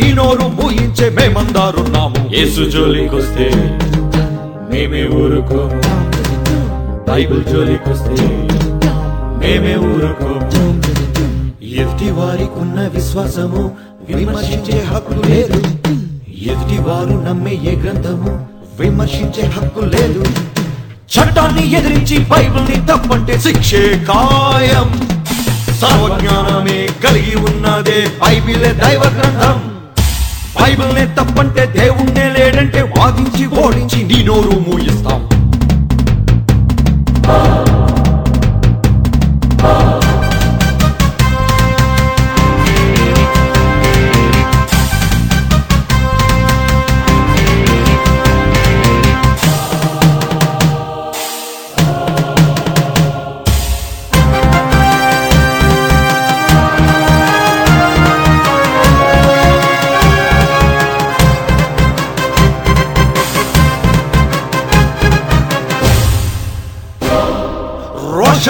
నీ నోరు మూయించే మేమందారున్నాము. యేసు జోలికొస్తే మేమే ఊరుకోము. బైబిల్ జోలికొస్తే మేమే ఊరుకోము. ఎదుటి వారికి ఉన్న విశ్వాసము విమర్శించే హక్కు లేదు. ఎదుటి వారు నమ్మే ఏ గ్రంథము విమర్శించే హక్కు లేదు. చట్టాన్ని ఎదిరించి బైబిల్ని తప్పంటే శిక్షే ఖాయం. సర్వజ్ఞానమే కలిగి ఉన్నదే బైబిలే దైవ గ్రంథం. బైబిల్నే తప్పంటే దేవుణ్ణే లేడంటే వాదించి ఓడించి నీ నోరు మూయిస్తాం.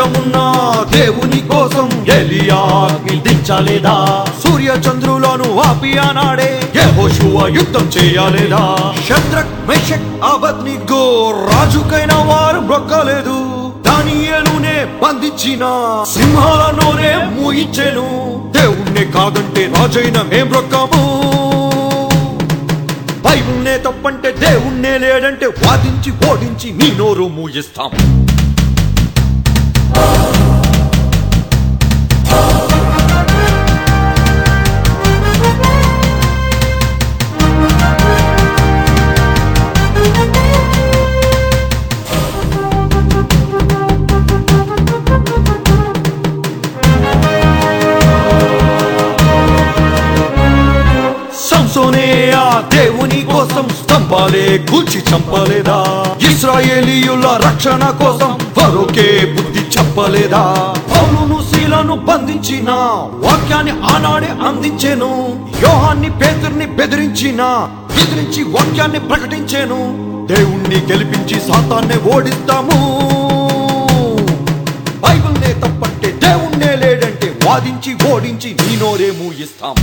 రోషమున్న దేవుని కోసం ఎలియా దించలేదా సూర్య చంద్రులను ఆపి ఆనాడే యహోశువ యుద్ధం చేయలేదా? శత్రక్ మెషక్ అబద్నిగో రాజుకైన వారు బ్రొక్కలేదు. దానియేలునే బంధించిన సింహాలలోనే మూయించెను దేవుణ్ణే కాదంటే రాజైన మేం బ్రొక్కము. బైబుల్నే తప్పంటే దేవుణ్ణే లేడంటే వాదించి ఓడించి నీ నోరు మూయిస్తాం సంసోనే ఆ దేవుని కోసం స్తంభాలే కూల్చి చంపలేదా? ఇస్రాయేలీయుల రక్షణ కోసం ఫరోకే బుద్ధి చెప్పలేదా పౌలును శీలను బంధించిన వాక్యాన్ని ఆనాడే అందించాను. యోహాన్ని పేతుర్ని బెదిరించిన బెదిరించి వాక్యాన్ని ప్రకటించాను. దేవుణ్ణి గెలిపించి సాతాన్ని ఓడిస్తాము. బైబిల్నే తప్పంటే దేవుణ్ణే లేడంటే వాదించి ఓడించి నీ నోరే మూయిస్తాం